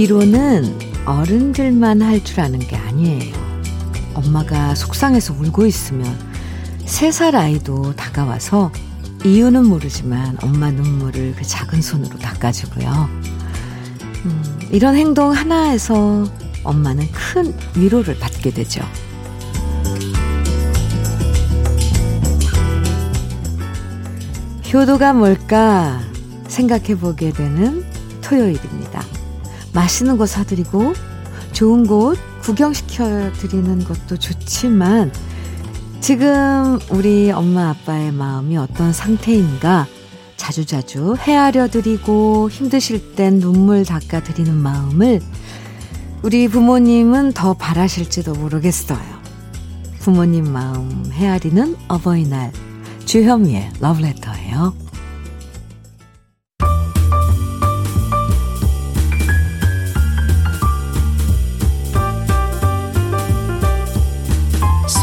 위로는 어른들만 할 줄 아는 게 아니에요. 엄마가 속상해서 울고 있으면 세 살 아이도 다가와서 이유는 모르지만 엄마 눈물을 그 작은 손으로 닦아주고요. 음, 이런 행동 하나에서 엄마는 큰 위로를 받게 되죠. 효도가 뭘까 생각해 보게 되는 토요일입니다. 맛있는 거 사드리고 좋은 곳 구경시켜 드리는 것도 좋지만 지금 우리 엄마 아빠의 마음이 어떤 상태인가 자주자주 헤아려 드리고 힘드실 땐 눈물 닦아 드리는 마음을 우리 부모님은 더 바라실지도 모르겠어요. 부모님 마음 헤아리는 어버이날 주현미의 러브레터예요.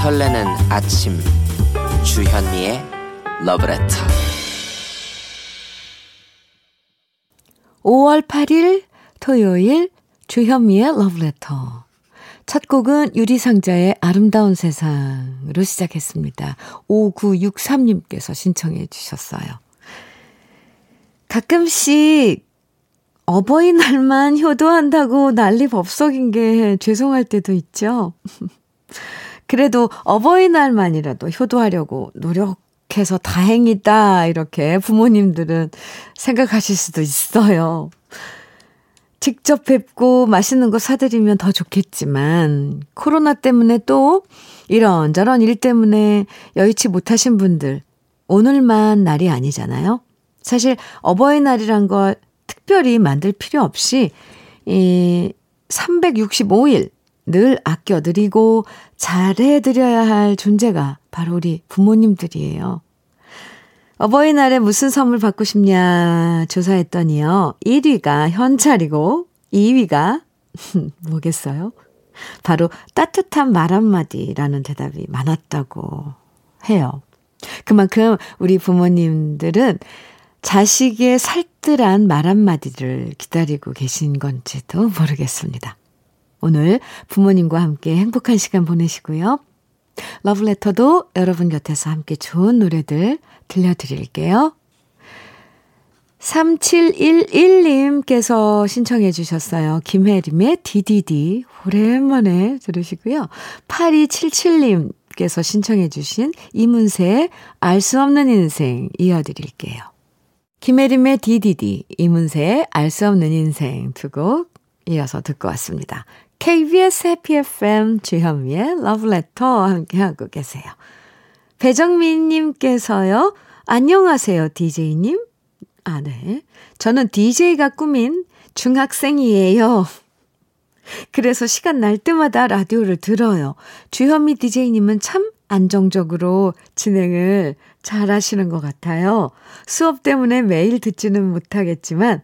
설레는 아침 주현미의 러브레터 5월 8일 토요일 주현미의 러브레터 첫 곡은 유리상자의 아름다운 세상으로 시작했습니다. 5963님께서 신청해 주셨어요. 가끔씩 어버이날만 효도한다고 난리 법석인 게 죄송할 때도 있죠. 그래도 어버이날만이라도 효도하려고 노력해서 다행이다. 이렇게 부모님들은 생각하실 수도 있어요. 직접 뵙고 맛있는 거 사드리면 더 좋겠지만, 코로나 때문에 또 이런저런 일 때문에 여의치 못하신 분들, 오늘만 날이 아니잖아요? 사실 어버이날이란 걸 특별히 만들 필요 없이, 이 365일 늘 아껴드리고 잘해드려야 할 존재가 바로 우리 부모님들이에요. 어버이날에 무슨 선물 받고 싶냐 조사했더니요. 1위가 현찰이고 2위가 뭐겠어요? 바로 따뜻한 말 한마디라는 대답이 많았다고 해요. 그만큼 우리 부모님들은 자식의 살뜰한 말 한마디를 기다리고 계신 건지도 모르겠습니다. 오늘 부모님과 함께 행복한 시간 보내시고요. 러브레터도 여러분 곁에서 함께 좋은 노래들 들려드릴게요. 3711님께서 신청해 주셨어요. 김혜림의 DDD. 오랜만에 들으시고요. 8277님께서 신청해 주신 이문세의 알 수 없는 인생 이어드릴게요. 김혜림의 DDD, 이문세의 알 수 없는 인생 두 곡 이어서 듣고 왔습니다. KBS 해피 FM 주현미의 러브레터 함께하고 계세요. 배정민님께서요. 안녕하세요, DJ님. 아, 네. 저는 DJ가 꿈인 중학생이에요. 그래서 시간 날 때마다 라디오를 들어요. 주현미 DJ님은 참 안정적으로 진행을 잘 하시는 것 같아요. 수업 때문에 매일 듣지는 못하겠지만,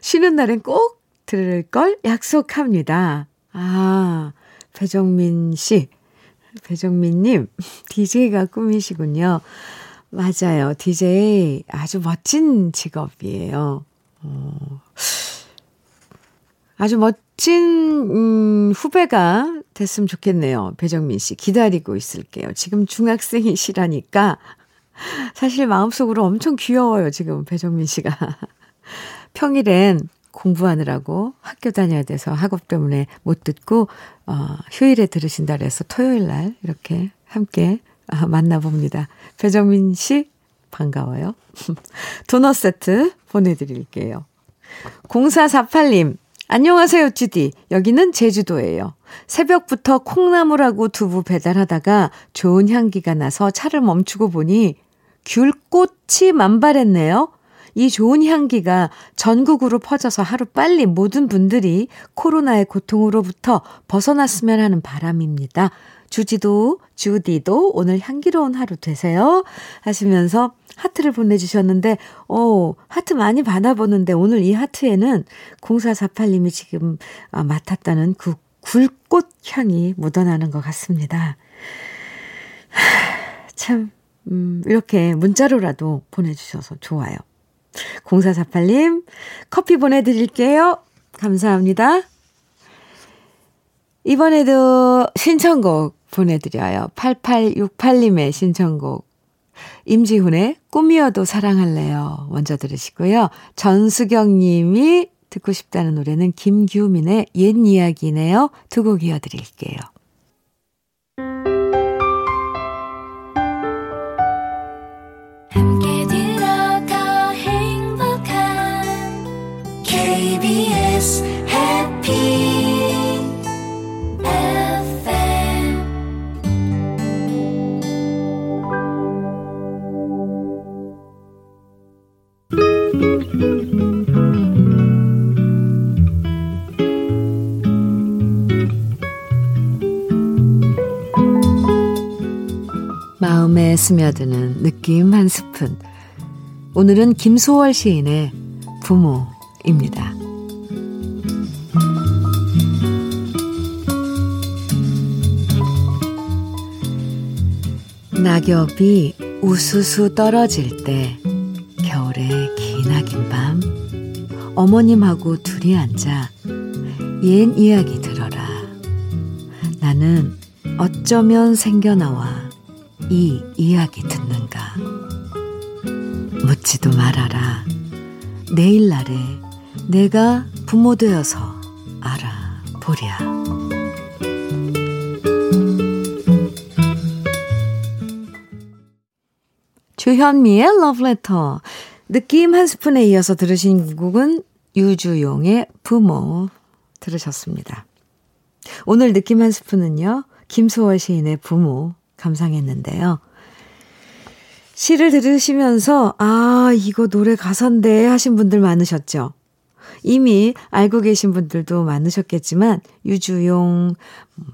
쉬는 날엔 꼭 들을 걸 약속합니다. 아, 배정민 씨. 배정민님, DJ가 꿈이시군요. 맞아요. DJ 아주 멋진 직업이에요. 어, 아주 멋진, 음, 후배가 됐으면 좋겠네요. 배정민 씨. 기다리고 있을게요. 지금 중학생이시라니까. 사실 마음속으로 엄청 귀여워요. 지금 배정민 씨가. 평일엔 공부하느라고 학교 다녀야 돼서 학업 때문에 못 듣고, 어, 휴일에 들으신다 그래서 토요일 날 이렇게 함께 아, 만나봅니다. 배정민 씨, 반가워요. 도넛 세트 보내드릴게요. 0448님, 안녕하세요, 찌디. 여기는 제주도예요. 새벽부터 콩나물하고 두부 배달하다가 좋은 향기가 나서 차를 멈추고 보니 귤꽃이 만발했네요. 이 좋은 향기가 전국으로 퍼져서 하루 빨리 모든 분들이 코로나의 고통으로부터 벗어났으면 하는 바람입니다. 주지도, 주디도 오늘 향기로운 하루 되세요. 하시면서 하트를 보내주셨는데, 오, 하트 많이 받아보는데 오늘 이 하트에는 0448님이 지금 아, 맡았다는 그 굴꽃 향이 묻어나는 것 같습니다. 참, 음, 이렇게 문자로라도 보내주셔서 좋아요. 0448님, 커피 보내드릴게요. 감사합니다. 이번에도 신청곡 보내드려요. 8868님의 신청곡. 임지훈의 꿈이어도 사랑할래요. 먼저 들으시고요. 전수경 님이 듣고 싶다는 노래는 김규민의 옛 이야기네요. 두 곡 이어드릴게요. 스며드는 느낌 한 스푼. 오늘은 김소월 시인의 부모입니다. 낙엽이 우수수 떨어질 때 겨울의 기나긴 밤 어머님하고 둘이 앉아 옛 이야기 들어라. 나는 어쩌면 생겨나와 이 이야기 듣는가. 묻지도 말아라. 내일 날에 내가 부모 되어서 알아보랴. 주현미의 러브레터. 느낌 한 스푼에 이어서 들으신 곡은 유주용의 부모 들으셨습니다. 오늘 느낌 한 스푼은요, 김소월 시인의 부모 감상했는데요. 시를 들으시면서, 아, 이거 노래 가사인데 하신 분들 많으셨죠? 이미 알고 계신 분들도 많으셨겠지만, 유주용,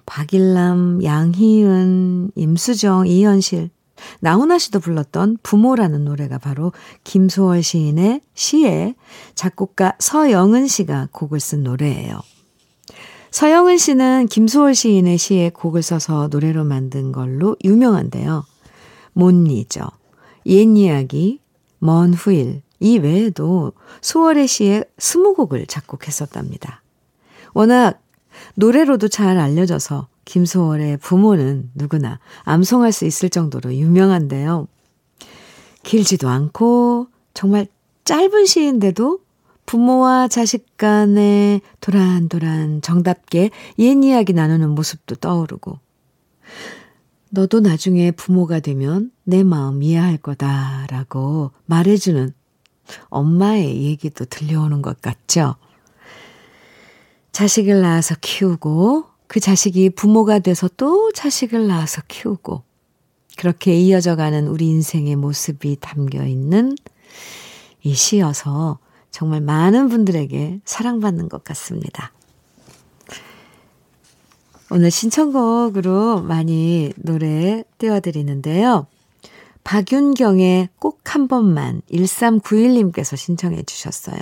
박일남, 양희은, 임수정, 이현실, 나훈아 씨도 불렀던 부모라는 노래가 바로 김소월 시인의 시에 작곡가 서영은 씨가 곡을 쓴 노래예요. 서영은 씨는 김소월 시인의 시에 곡을 써서 노래로 만든 걸로 유명한데요. 못니죠. 옛 이야기, 먼 후일, 이 외에도 소월의 시에 스무 곡을 작곡했었답니다. 워낙 노래로도 잘 알려져서 김소월의 부모는 누구나 암송할 수 있을 정도로 유명한데요. 길지도 않고 정말 짧은 시인데도 부모와 자식 간에 도란도란 정답게 옛 이야기 나누는 모습도 떠오르고 너도 나중에 부모가 되면 내 마음 이해할 거다라고 말해주는 엄마의 얘기도 들려오는 것 같죠? 자식을 낳아서 키우고 그 자식이 부모가 돼서 또 자식을 낳아서 키우고 그렇게 이어져 가는 우리 인생의 모습이 담겨 있는 이 시여서 정말 많은 분들에게 사랑받는 것 같습니다. 오늘 신청곡으로 많이 노래 띄워드리는데요. 박윤경의 꼭 한 번만 1391님께서 신청해 주셨어요.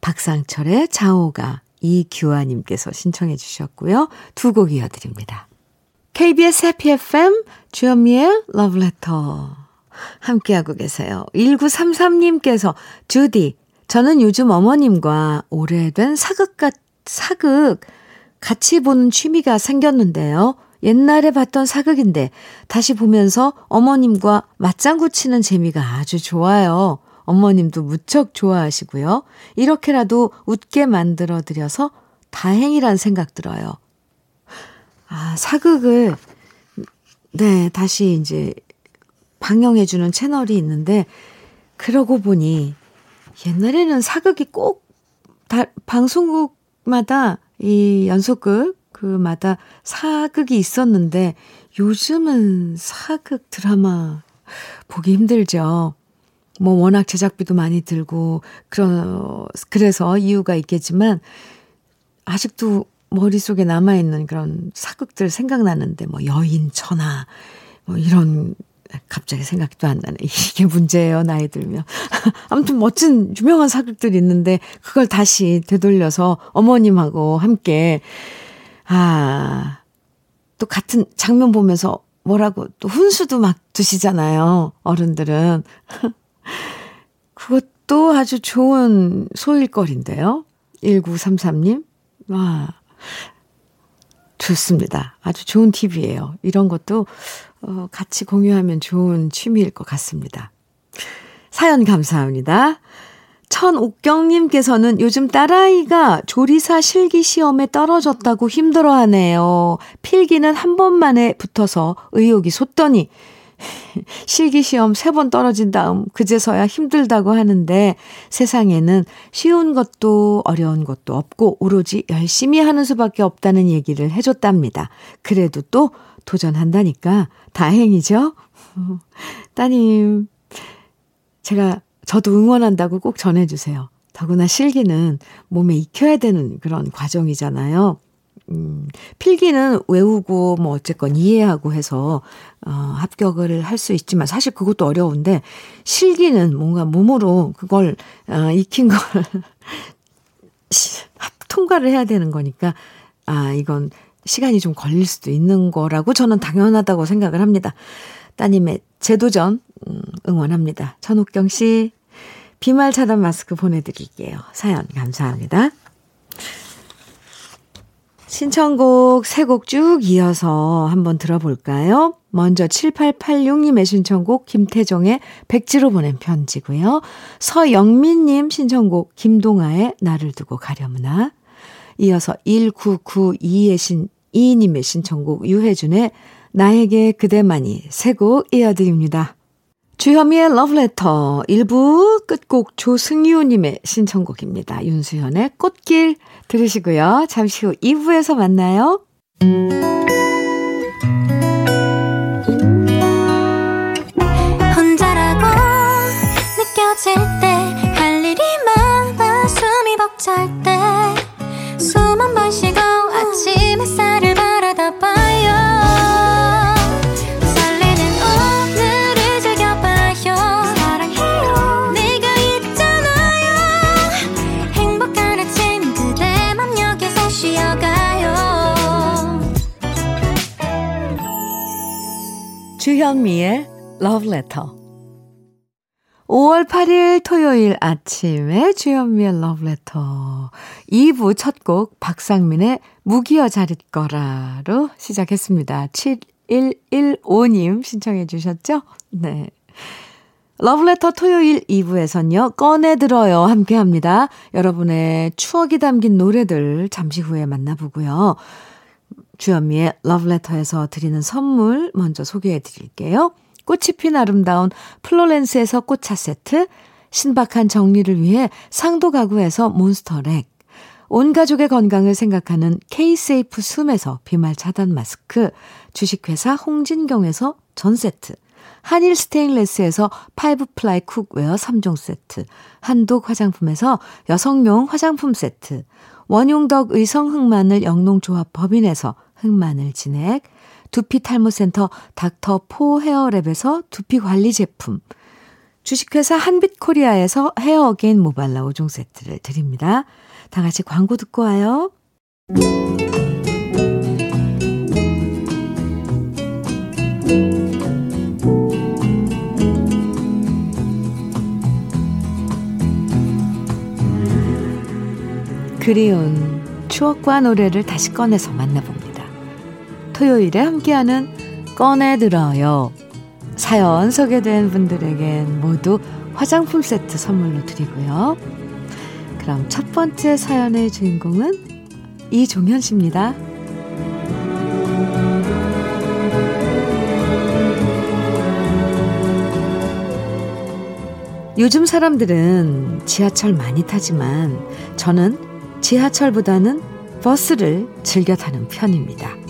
박상철의 자오가 이규아님께서 신청해 주셨고요. 두 곡 이어드립니다. KBS 해피 FM 주현미의 러브레터 함께하고 계세요. 1933님께서 주디 저는 요즘 어머님과 오래된 사극 사극 같이 보는 취미가 생겼는데요. 옛날에 봤던 사극인데 다시 보면서 어머님과 맞장구 치는 재미가 아주 좋아요. 어머님도 무척 좋아하시고요. 이렇게라도 웃게 만들어 드려서 다행이란 생각 들어요. 아, 사극을, 네, 다시 이제 방영해주는 채널이 있는데, 그러고 보니, 옛날에는 사극이 꼭, 다, 방송국마다 이 연속극, 그마다 사극이 있었는데, 요즘은 사극 드라마 보기 힘들죠. 뭐 워낙 제작비도 많이 들고 그런 그래서 이유가 있겠지만 아직도 머릿속에 남아 있는 그런 사극들 생각나는데 뭐 여인 천하 뭐 이런 갑자기 생각도 안 나네. 이게 문제예요, 나이 들면. 아무튼 멋진 유명한 사극들이 있는데 그걸 다시 되돌려서 어머님하고 함께 아, 또 같은 장면 보면서 뭐라고 또 훈수도 막 두시잖아요. 어른들은. 그것도 아주 좋은 소일거리인데요. 1933님. 와, 좋습니다. 아주 좋은 팁이에요. 이런 것도 어, 같이 공유하면 좋은 취미일 것 같습니다. 사연 감사합니다. 천옥경님께서는 요즘 딸아이가 조리사 실기 시험에 떨어졌다고 힘들어하네요. 필기는 한 번만에 붙어서 의욕이 솟더니 실기 시험 세 번 떨어진 다음 그제서야 힘들다고 하는데 세상에는 쉬운 것도 어려운 것도 없고 오로지 열심히 하는 수밖에 없다는 얘기를 해줬답니다. 그래도 또 도전한다니까 다행이죠? 따님, 제가 저도 응원한다고 꼭 전해주세요. 더구나 실기는 몸에 익혀야 되는 그런 과정이잖아요. 음, 필기는 외우고 뭐 어쨌건 이해하고 해서 어, 합격을 할 수 있지만 사실 그것도 어려운데 실기는 뭔가 몸으로 그걸 어, 익힌 걸 통과를 해야 되는 거니까 아 이건 시간이 좀 걸릴 수도 있는 거라고 저는 당연하다고 생각을 합니다. 따님의 재도전 음, 응원합니다. 천옥경 씨 비말 차단 마스크 보내드릴게요. 사연 감사합니다. 신청곡 세 곡 쭉 이어서 한번 들어볼까요? 먼저 7886님의 신청곡 김태정의 백지로 보낸 편지고요. 서영민님 신청곡 김동아의 나를 두고 가려무나. 이어서 1992의 신, 이님의 신청곡 유혜준의 나에게 그대만이 세 곡 이어드립니다. 주현미의 러브레터 1부 끝곡 조승유님의 신청곡입니다. 윤수현의 꽃길 들으시고요. 잠시 후 2부에서 만나요. 주현미의 Love Letter 5월 8일 토요일 아침에 주현미의 Love Letter 2부 첫 곡 박상민의 무기여 자릿 거라로 시작했습니다. 7115님 신청해 주셨죠? 네. 러브레터 토요일 2부에선요, 꺼내들어요. 함께 합니다. 여러분의 추억이 담긴 노래들 잠시 후에 만나보고요. 주현미의 러브레터에서 드리는 선물 먼저 소개해 드릴게요. 꽃이 핀 아름다운 플로렌스에서 꽃차 세트, 신박한 정리를 위해 상도 가구에서 몬스터 렉, 온 가족의 건강을 생각하는 K-세이프 숨에서 비말 차단 마스크, 주식회사 홍진경에서 전 세트, 한일 스테인레스에서 five ply cookware 3종 세트, 한독 화장품에서 여성용 화장품 세트, 원용덕 의성 흑마늘 영농조합 법인에서 흑마늘 진액, 두피 탈모센터 닥터 포 헤어랩에서 두피 관리 제품, 주식회사 한빛코리아에서 헤어 어게인 모발라 5종 세트를 드립니다. 다 같이 광고 듣고 와요. 그리운 추억과 노래를 다시 꺼내서 만나봅니다. 토요일에 함께하는 꺼내들어요. 사연 소개된 분들에겐 모두 화장품 세트 선물로 드리고요. 그럼 첫 번째 사연의 주인공은 이종현 씨입니다. 요즘 사람들은 지하철 많이 타지만 저는 지하철보다는 버스를 즐겨 타는 편입니다.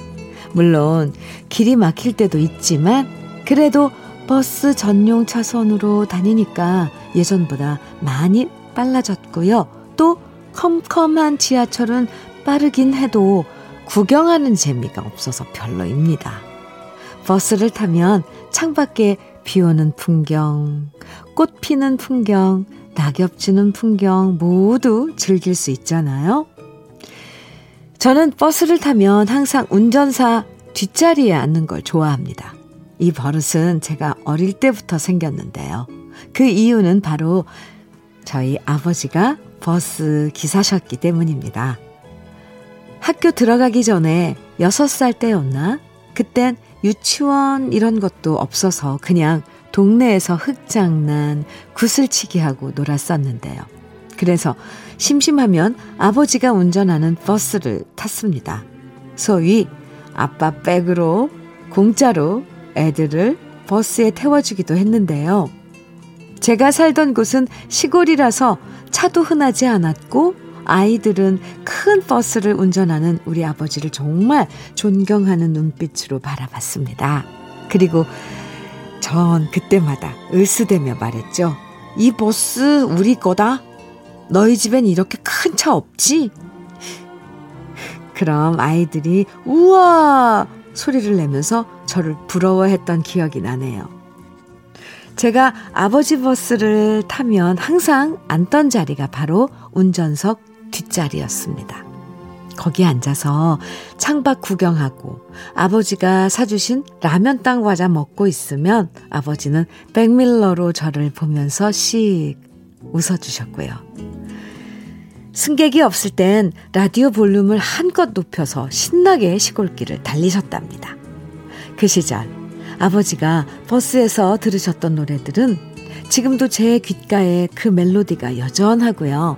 물론 길이 막힐 때도 있지만 그래도 버스 전용 차선으로 다니니까 예전보다 많이 빨라졌고요. 또 컴컴한 지하철은 빠르긴 해도 구경하는 재미가 없어서 별로입니다. 버스를 타면 창밖에 비 오는 풍경, 꽃 피는 풍경, 낙엽 지는 풍경 모두 즐길 수 있잖아요. 저는 버스를 타면 항상 운전사 뒷자리에 앉는 걸 좋아합니다. 이 버릇은 제가 어릴 때부터 생겼는데요. 그 이유는 바로 저희 아버지가 버스 기사셨기 때문입니다. 학교 들어가기 전에 6살 때였나? 그땐 유치원 이런 것도 없어서 그냥 동네에서 흙장난, 구슬치기 하고 놀았었는데요. 그래서 심심하면 아버지가 운전하는 버스를 탔습니다. 소위 아빠 백으로 공짜로 애들을 버스에 태워주기도 했는데요. 제가 살던 곳은 시골이라서 차도 흔하지 않았고 아이들은 큰 버스를 운전하는 우리 아버지를 정말 존경하는 눈빛으로 바라봤습니다. 그리고 전 그때마다 을스대며 말했죠. 이 버스 우리 거다. 너희 집엔 이렇게 큰 차 없지? 그럼 아이들이 우와 소리를 내면서 저를 부러워했던 기억이 나네요. 제가 아버지 버스를 타면 항상 앉던 자리가 바로 운전석 뒷자리였습니다. 거기 앉아서 창밖 구경하고 아버지가 사주신 라면 땅 과자 먹고 있으면 아버지는 백밀러로 저를 보면서 씩 웃어주셨고요. 승객이 없을 땐 라디오 볼륨을 한껏 높여서 신나게 시골길을 달리셨답니다. 그 시절 아버지가 버스에서 들으셨던 노래들은 지금도 제 귓가에 그 멜로디가 여전하고요.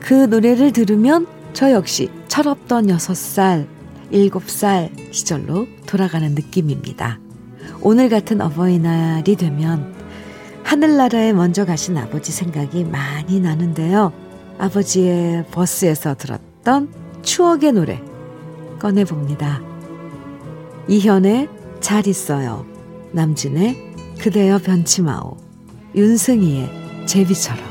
그 노래를 들으면 저 역시 철없던 6살, 7살 시절로 돌아가는 느낌입니다. 오늘 같은 어버이날이 되면 하늘나라에 먼저 가신 아버지 생각이 많이 나는데요. 아버지의 버스에서 들었던 추억의 노래 꺼내봅니다. 이현의 잘 있어요. 남진의 그대여 변치마오. 윤승희의 제비처럼.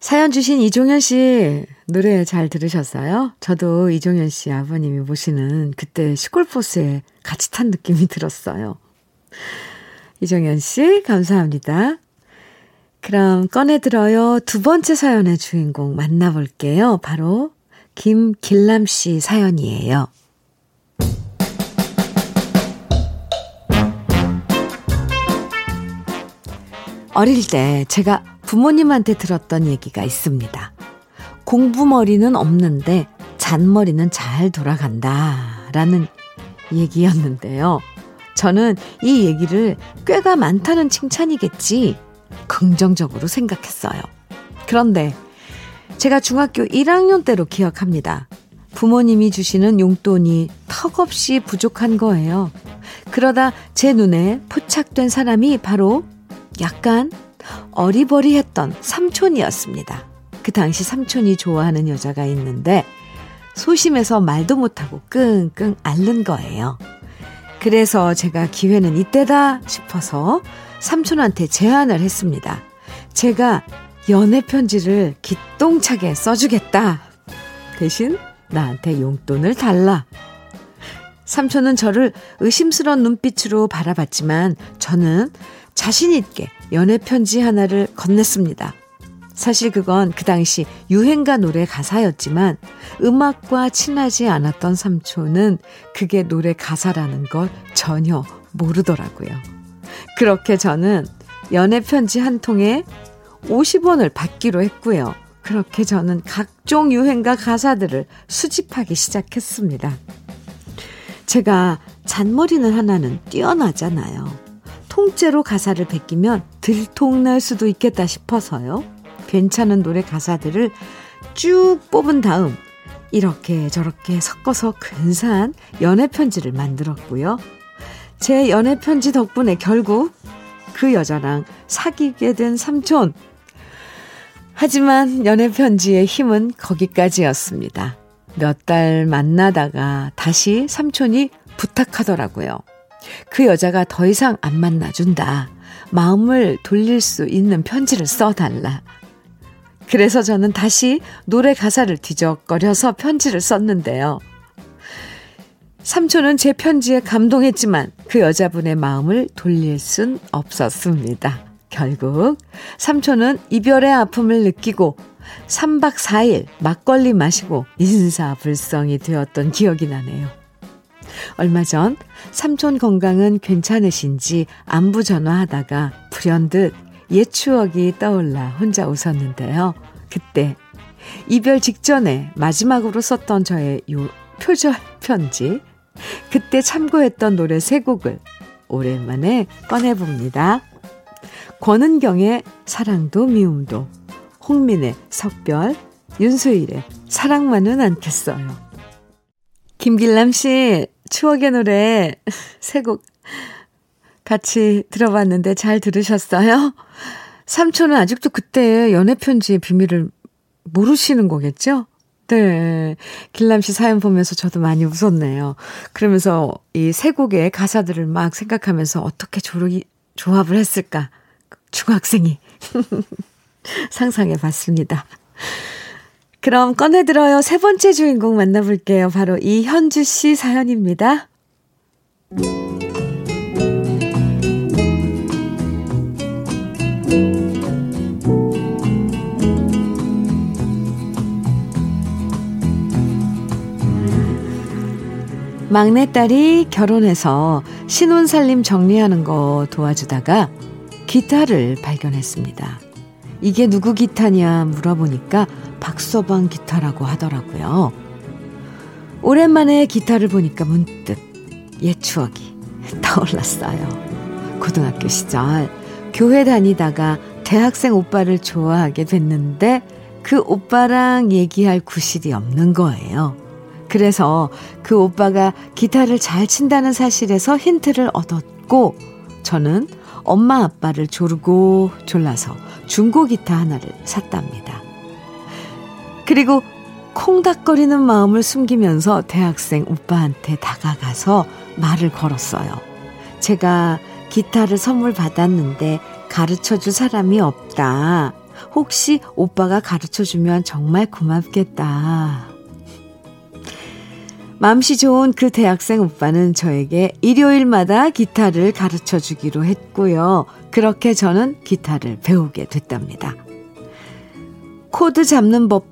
사연 주신 이종현 씨 노래 잘 들으셨어요? 저도 이종현 씨 아버님이 모시는 그때 시골버스에 같이 탄 느낌이 들었어요. 이종현 씨, 감사합니다. 그럼 꺼내들어요. 두 번째 사연의 주인공 만나볼게요. 바로 김길남 씨 사연이에요. 어릴 때 제가 부모님한테 들었던 얘기가 있습니다. 공부머리는 없는데 잔머리는 잘 돌아간다. 라는 얘기였는데요. 저는 이 얘기를 꽤가 많다는 칭찬이겠지. 긍정적으로 생각했어요. 그런데 제가 중학교 1학년 때로 기억합니다. 부모님이 주시는 용돈이 턱없이 부족한 거예요. 그러다 제 눈에 포착된 사람이 바로 약간 어리버리했던 삼촌이었습니다. 그 당시 삼촌이 좋아하는 여자가 있는데 소심해서 말도 못하고 끙끙 앓는 거예요. 그래서 제가 기회는 이때다 싶어서 삼촌한테 제안을 했습니다. 제가 연애 편지를 기똥차게 써주겠다. 대신 나한테 용돈을 달라. 삼촌은 저를 의심스러운 눈빛으로 바라봤지만 저는 자신있게 연애 편지 하나를 건넸습니다. 사실 그건 그 당시 유행가 노래 가사였지만 음악과 친하지 않았던 삼촌은 그게 노래 가사라는 걸 전혀 모르더라고요. 그렇게 저는 연애 편지 한 통에 50원을 받기로 했고요. 그렇게 저는 각종 유행가 가사들을 수집하기 시작했습니다. 제가 잔머리는 하나는 뛰어나잖아요. 통째로 가사를 베끼면 들통날 수도 있겠다 싶어서요. 괜찮은 노래 가사들을 쭉 뽑은 다음 이렇게 저렇게 섞어서 근사한 연애 편지를 만들었고요. 제 연애 편지 덕분에 결국 그 여자랑 사귀게 된 삼촌. 하지만 연애 편지의 힘은 거기까지였습니다. 몇 달 만나다가 다시 삼촌이 부탁하더라고요. 그 여자가 더 이상 안 만나준다. 마음을 돌릴 수 있는 편지를 써달라. 그래서 저는 다시 노래 가사를 뒤적거려서 편지를 썼는데요. 삼촌은 제 편지에 감동했지만 그 여자분의 마음을 돌릴 순 없었습니다. 결국 삼촌은 이별의 아픔을 느끼고 3박 4일 막걸리 마시고 인사불성이 되었던 기억이 나네요. 얼마 전 삼촌 건강은 괜찮으신지 안부 전화하다가 불현듯 옛 추억이 떠올라 혼자 웃었는데요. 그때 이별 직전에 마지막으로 썼던 저의 요 표절 편지 그때 참고했던 노래 세 곡을 오랜만에 꺼내봅니다. 권은경의 사랑도 미움도 홍민의 석별 윤수일의 사랑만은 않겠어요. 김길남 씨 추억의 노래 세 곡 같이 들어봤는데 잘 들으셨어요? 삼촌은 아직도 그때 연애편지의 비밀을 모르시는 거겠죠? 네. 길남 씨 사연 보면서 저도 많이 웃었네요. 그러면서 이 세 곡의 가사들을 막 생각하면서 어떻게 조르기, 조합을 했을까? 중학생이. 상상해 봤습니다. 그럼 꺼내들어요. 세 번째 주인공 만나볼게요. 바로 이현주 씨 사연입니다. 막내딸이 결혼해서 신혼 살림 정리하는 거 도와주다가 기타를 발견했습니다. 이게 누구 기타냐 물어보니까 박서방 기타라고 하더라고요. 오랜만에 기타를 보니까 문득 옛 추억이 떠올랐어요. 고등학교 시절 교회 다니다가 대학생 오빠를 좋아하게 됐는데 그 오빠랑 얘기할 구실이 없는 거예요. 그래서 그 오빠가 기타를 잘 친다는 사실에서 힌트를 얻었고 저는 엄마 아빠를 조르고 졸라서 중고 기타 하나를 샀답니다. 그리고 콩닥거리는 마음을 숨기면서 대학생 오빠한테 다가가서 말을 걸었어요. 제가 기타를 선물 받았는데 가르쳐 줄 사람이 없다. 혹시 오빠가 가르쳐 주면 정말 고맙겠다. 맘씨 좋은 그 대학생 오빠는 저에게 일요일마다 기타를 가르쳐 주기로 했고요. 그렇게 저는 기타를 배우게 됐답니다. 코드 잡는 법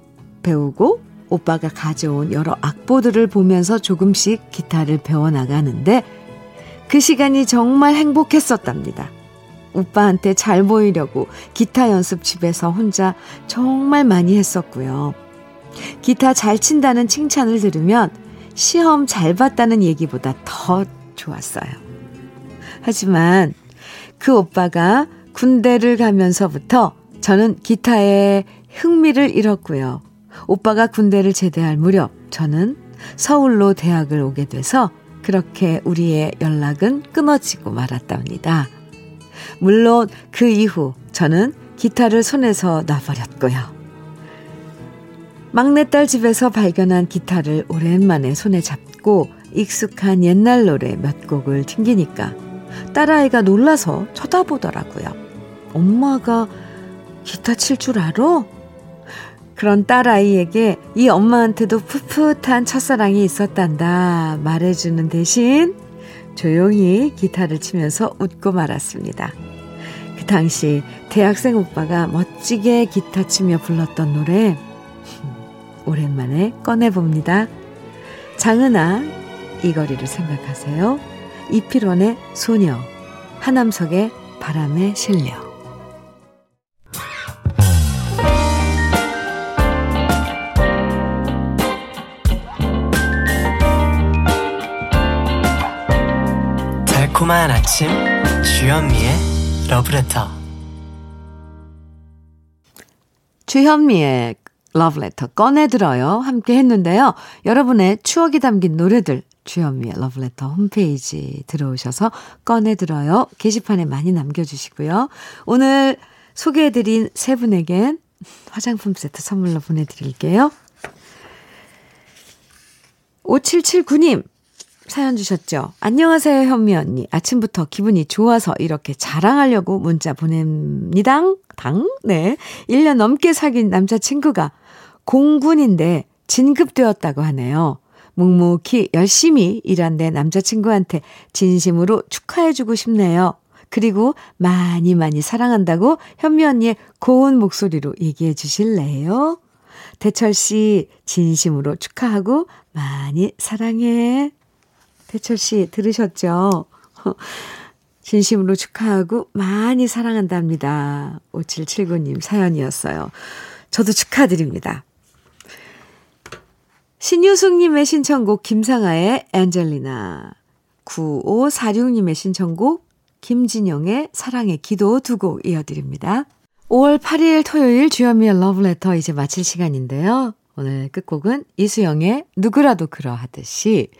배우고 오빠가 가져온 여러 악보들을 보면서 조금씩 기타를 배워나가는데 그 시간이 정말 행복했었답니다. 오빠한테 잘 보이려고 기타 연습 집에서 혼자 정말 많이 했었고요. 기타 잘 친다는 칭찬을 들으면 시험 잘 봤다는 얘기보다 더 좋았어요. 하지만 그 오빠가 군대를 가면서부터 저는 기타에 흥미를 잃었고요. 오빠가 군대를 제대할 무렵 저는 서울로 대학을 오게 돼서 그렇게 우리의 연락은 끊어지고 말았답니다. 물론 그 이후 저는 기타를 손에서 놔버렸고요. 막내딸 집에서 발견한 기타를 오랜만에 손에 잡고 익숙한 옛날 노래 몇 곡을 튕기니까 딸아이가 놀라서 쳐다보더라고요. 엄마가 기타 칠 줄 알아? 그런 딸아이에게 이 엄마한테도 풋풋한 첫사랑이 있었단다 말해주는 대신 조용히 기타를 치면서 웃고 말았습니다. 그 당시 대학생 오빠가 멋지게 기타 치며 불렀던 노래 오랜만에 꺼내봅니다. 장은아, 이 거리를 생각하세요. 이필원의 소녀, 하남석의 바람에 실려. 달콤한 아침 주현미의 러브레터 주현미의 러브레터 꺼내들어요. 함께 했는데요. 여러분의 추억이 담긴 노래들 주현미의 러브레터 홈페이지 들어오셔서 꺼내들어요. 게시판에 많이 남겨주시고요. 오늘 소개해드린 세 분에겐 화장품 세트 선물로 보내드릴게요. 5779님 사연 주셨죠? 안녕하세요, 현미 언니. 아침부터 기분이 좋아서 이렇게 자랑하려고 문자 보냅니다. 당? 네. 1년 넘게 사귄 남자친구가 공군인데 진급되었다고 하네요. 묵묵히 열심히 일한 내 남자친구한테 진심으로 축하해주고 싶네요. 그리고 많이 많이 사랑한다고 현미 언니의 고운 목소리로 얘기해 주실래요? 대철 씨, 진심으로 축하하고 많이 사랑해. 대철 씨, 들으셨죠? 진심으로 축하하고 많이 사랑한답니다. 5779님 사연이었어요. 저도 축하드립니다. 신유숙님의 신청곡 김상아의 엔젤리나 9546님의 신청곡 김진영의 사랑의 기도 두 곡 이어드립니다. 5월 8일 토요일 주현미의 러브레터 이제 마칠 시간인데요. 오늘 끝곡은 이수영의 누구라도 그러하듯이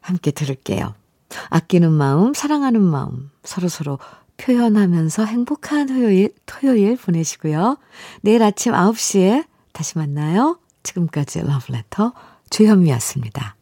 함께 들을게요. 아끼는 마음, 사랑하는 마음, 서로서로 표현하면서 행복한 토요일, 토요일 보내시고요. 내일 아침 9시에 다시 만나요. 지금까지 러브레터 주현미였습니다.